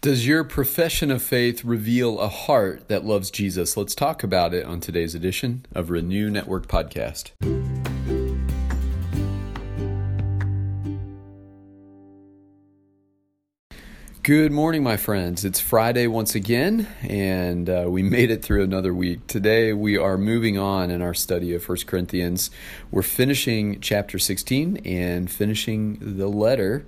Does your profession of faith reveal a heart that loves Jesus? Let's talk about it on today's edition of Renew Network Podcast. Good morning, my friends. It's Friday once again, and uh, we made it through another week. Today, we are moving on in our study of 1 Corinthians. We're finishing chapter 16 and finishing the letter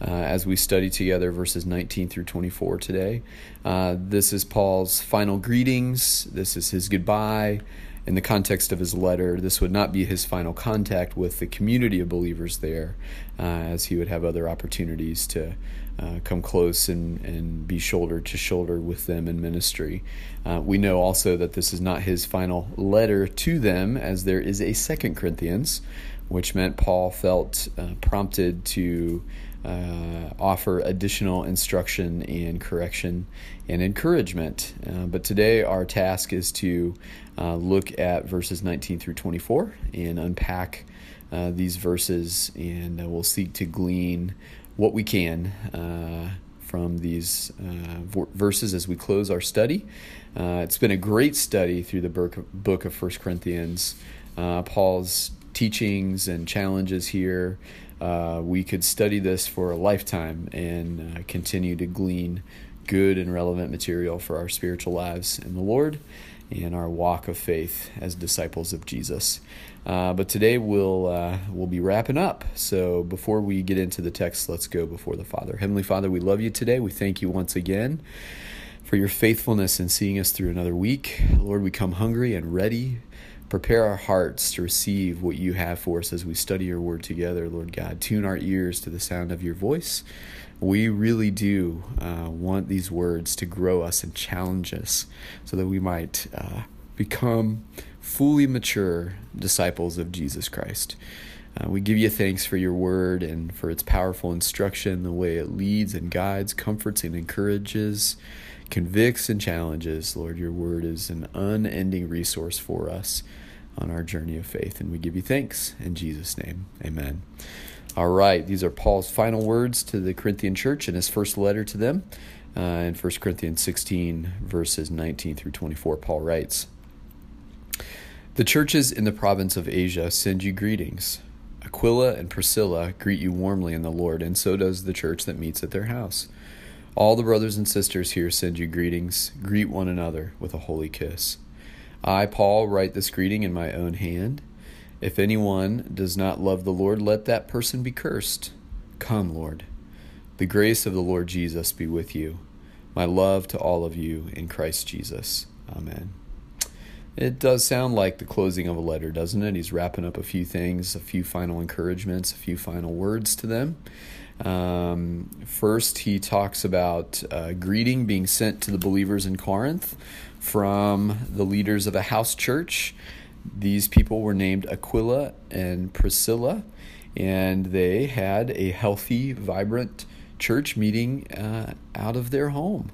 uh, as we study together verses 19 through 24 today. Uh, this is Paul's final greetings, this is his goodbye in the context of his letter, this would not be his final contact with the community of believers there, uh, as he would have other opportunities to uh, come close and, and be shoulder to shoulder with them in ministry. Uh, we know also that this is not his final letter to them, as there is a second Corinthians, which meant Paul felt uh, prompted to uh, offer additional instruction and correction and encouragement. Uh, but today, our task is to uh, look at verses 19 through 24 and unpack uh, these verses, and uh, we'll seek to glean what we can uh, from these verses as we close our study. it's been a great study through the book of First Corinthians. Paul's teachings and challenges here uh, we could study this for a lifetime and uh, continue to glean good and relevant material for our spiritual lives in the Lord and our walk of faith as disciples of Jesus. Uh, but today we'll uh, we'll be wrapping up. So before we get into the text, let's go before the Father. Heavenly Father, we love you today. We thank you once again for your faithfulness in seeing us through another week. Lord, we come hungry and ready Prepare our hearts to receive what you have for us as we study your word together, Lord God. Tune our ears to the sound of your voice. We really do uh, want these words to grow us and challenge us so that we might uh, become fully mature disciples of Jesus Christ. Uh, we give you thanks for your word and for its powerful instruction, the way it leads and guides, comforts and encourages, convicts and challenges. Lord, your word is an unending resource for us on our journey of faith. And we give you thanks in Jesus' name. Amen. All right, these are Paul's final words to the Corinthian church in his first letter to them. Uh, in 1 Corinthians 16, verses 19 through 24, Paul writes The churches in the province of Asia send you greetings. Aquila and Priscilla greet you warmly in the Lord, and so does the church that meets at their house. All the brothers and sisters here send you greetings. Greet one another with a holy kiss. I, Paul, write this greeting in my own hand. If anyone does not love the Lord, let that person be cursed. Come, Lord. The grace of the Lord Jesus be with you. My love to all of you in Christ Jesus. Amen. It does sound like the closing of a letter, doesn't it? He's wrapping up a few things, a few final encouragements, a few final words to them. Um, first, he talks about uh, greeting being sent to the believers in Corinth from the leaders of a house church. These people were named Aquila and Priscilla, and they had a healthy, vibrant church meeting uh, out of their home.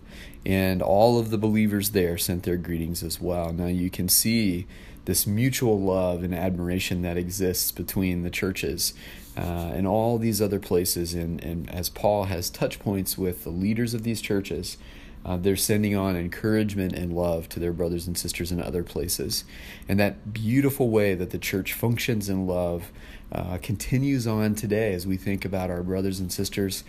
And all of the believers there sent their greetings as well. Now you can see this mutual love and admiration that exists between the churches uh, and all these other places. And, and as Paul has touch points with the leaders of these churches, uh, they're sending on encouragement and love to their brothers and sisters in other places. And that beautiful way that the church functions in love uh, continues on today as we think about our brothers and sisters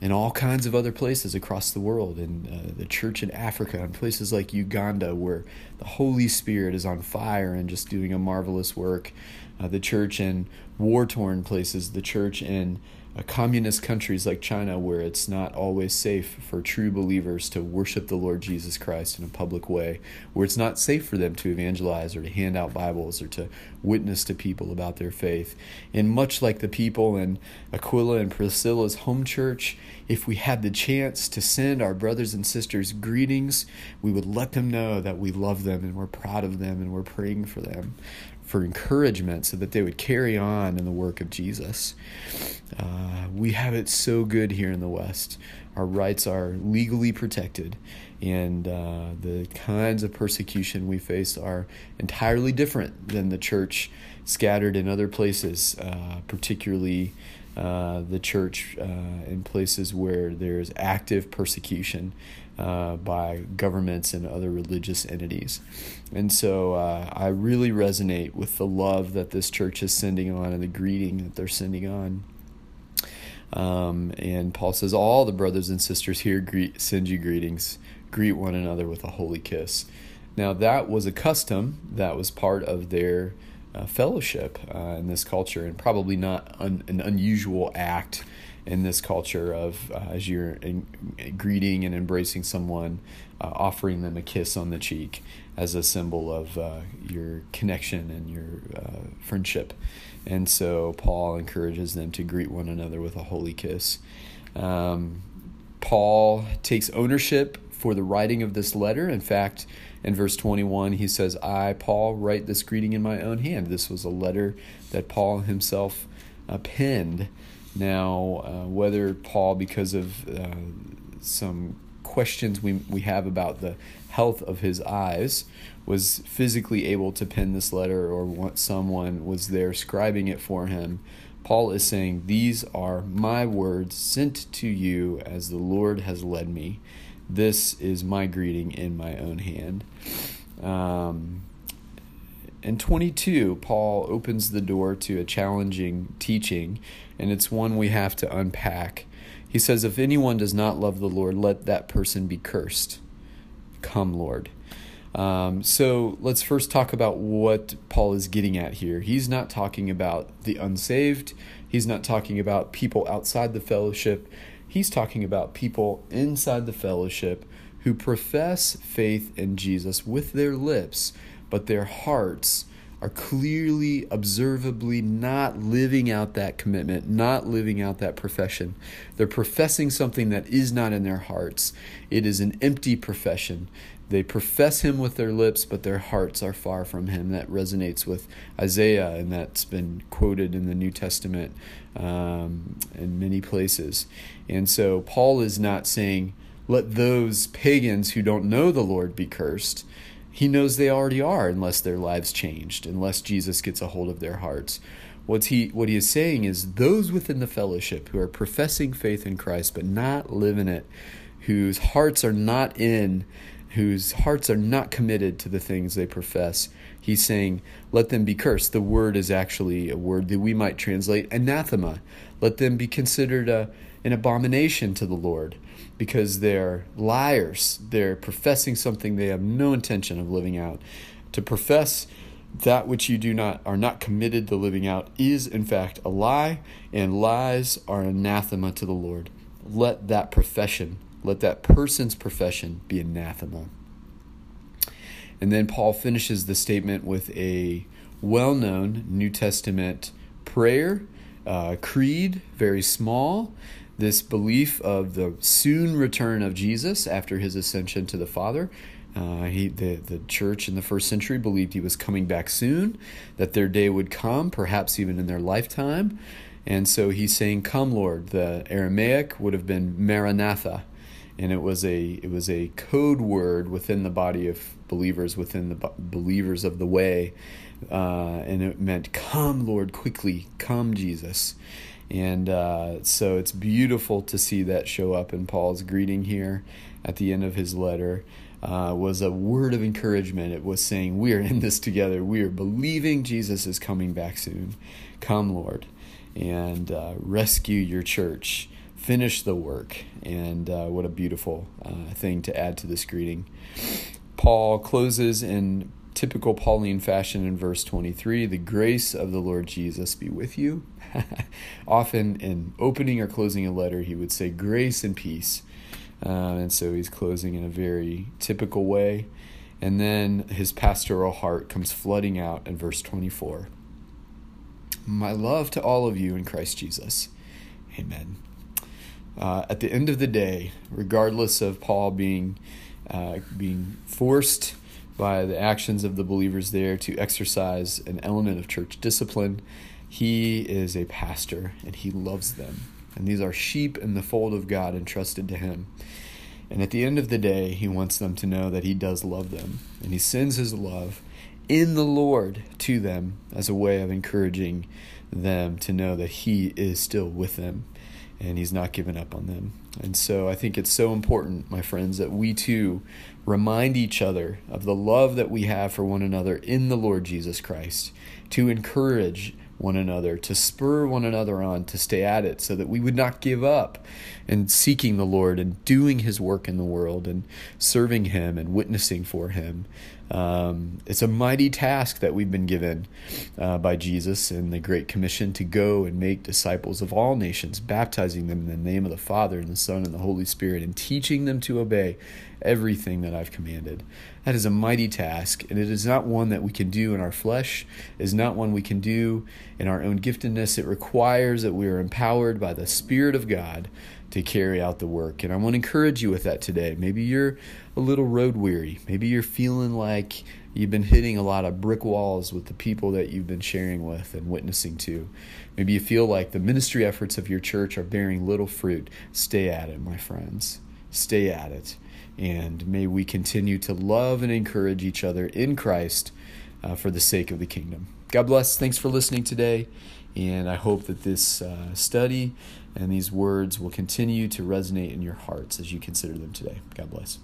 in all kinds of other places across the world, in uh, the church in Africa, in places like Uganda, where the Holy Spirit is on fire and just doing a marvelous work, uh, the church in war torn places, the church in communist countries like China, where it's not always safe for true believers to worship the Lord Jesus Christ in a public way, where it's not safe for them to evangelize or to hand out Bibles or to witness to people about their faith. And much like the people in Aquila and Priscilla's home church, if we had the chance to send our brothers and sisters greetings, we would let them know that we love them and we're proud of them and we're praying for them for encouragement so that they would carry on in the work of Jesus. Uh, we have it so good here in the West. Our rights are legally protected, and uh, the kinds of persecution we face are entirely different than the church scattered in other places, uh, particularly uh, the church uh, in places where there's active persecution uh, by governments and other religious entities. And so uh, I really resonate with the love that this church is sending on and the greeting that they're sending on. Um, and Paul says, All the brothers and sisters here greet, send you greetings. Greet one another with a holy kiss. Now, that was a custom that was part of their uh, fellowship uh, in this culture, and probably not un- an unusual act in this culture of uh, as you're in, greeting and embracing someone, uh, offering them a kiss on the cheek as a symbol of uh, your connection and your uh, friendship. And so Paul encourages them to greet one another with a holy kiss. Um, Paul takes ownership for the writing of this letter. In fact, in verse 21, he says, I, Paul, write this greeting in my own hand. This was a letter that Paul himself uh, penned. Now, uh, whether Paul, because of uh, some questions we, we have about the health of his eyes, was physically able to pen this letter or what someone was there scribing it for him, Paul is saying, These are my words sent to you as the Lord has led me. This is my greeting in my own hand. Um, in 22, Paul opens the door to a challenging teaching, and it's one we have to unpack. He says, If anyone does not love the Lord, let that person be cursed. Come, Lord. Um, so let's first talk about what Paul is getting at here. He's not talking about the unsaved, he's not talking about people outside the fellowship. He's talking about people inside the fellowship who profess faith in Jesus with their lips, but their hearts are clearly, observably not living out that commitment, not living out that profession. They're professing something that is not in their hearts. It is an empty profession. They profess him with their lips, but their hearts are far from him. That resonates with Isaiah, and that's been quoted in the New Testament um, in many places. And so Paul is not saying, let those pagans who don't know the Lord be cursed. He knows they already are unless their lives changed, unless Jesus gets a hold of their hearts. What he what he is saying is those within the fellowship who are professing faith in Christ but not living it, whose hearts are not in whose hearts are not committed to the things they profess. He's saying, Let them be cursed. The word is actually a word that we might translate anathema. Let them be considered a, an abomination to the Lord because they're liars. They're professing something they have no intention of living out. To profess that which you do not are not committed to living out is in fact a lie, and lies are anathema to the Lord. Let that profession let that person's profession be anathema. And then Paul finishes the statement with a well known New Testament prayer, uh, creed, very small. This belief of the soon return of Jesus after his ascension to the Father. Uh, he, the, the church in the first century believed he was coming back soon, that their day would come, perhaps even in their lifetime. And so he's saying, Come, Lord. The Aramaic would have been Maranatha, and it was a it was a code word within the body of believers within the believers of the way. Uh, and it meant come lord quickly. Come jesus. And uh, so it's beautiful to see that show up in paul's greeting here at the end of his letter. Uh, was a word of encouragement. It was saying we are in this together. We are believing jesus is coming back soon. Come lord and uh, rescue your church finish the work. And uh, what a beautiful uh, thing to add to this greeting. Paul closes in typical Pauline fashion in verse 23 The grace of the Lord Jesus be with you. Often in opening or closing a letter, he would say, Grace and peace. Uh, and so he's closing in a very typical way. And then his pastoral heart comes flooding out in verse 24. My love to all of you in Christ Jesus. Amen uh, at the end of the day, regardless of Paul being uh, being forced by the actions of the believers there to exercise an element of church discipline, he is a pastor and he loves them. And these are sheep in the fold of God entrusted to him. And at the end of the day, he wants them to know that he does love them. And he sends his love in the Lord to them as a way of encouraging them to know that He is still with them and He's not given up on them. And so I think it's so important, my friends, that we too remind each other of the love that we have for one another in the Lord Jesus Christ, to encourage one another, to spur one another on to stay at it so that we would not give up in seeking the Lord and doing His work in the world and serving Him and witnessing for Him. Um, it's a mighty task that we've been given uh, by Jesus in the Great Commission to go and make disciples of all nations, baptizing them in the name of the Father and the Son and the Holy Spirit, and teaching them to obey everything that I've commanded. That is a mighty task, and it is not one that we can do in our flesh, it is not one we can do in our own giftedness. It requires that we are empowered by the Spirit of God to carry out the work. And I want to encourage you with that today. Maybe you're a little road weary. Maybe you're feeling like you've been hitting a lot of brick walls with the people that you've been sharing with and witnessing to. Maybe you feel like the ministry efforts of your church are bearing little fruit. Stay at it, my friends. Stay at it. And may we continue to love and encourage each other in Christ uh, for the sake of the kingdom. God bless. Thanks for listening today. And I hope that this uh, study and these words will continue to resonate in your hearts as you consider them today. God bless.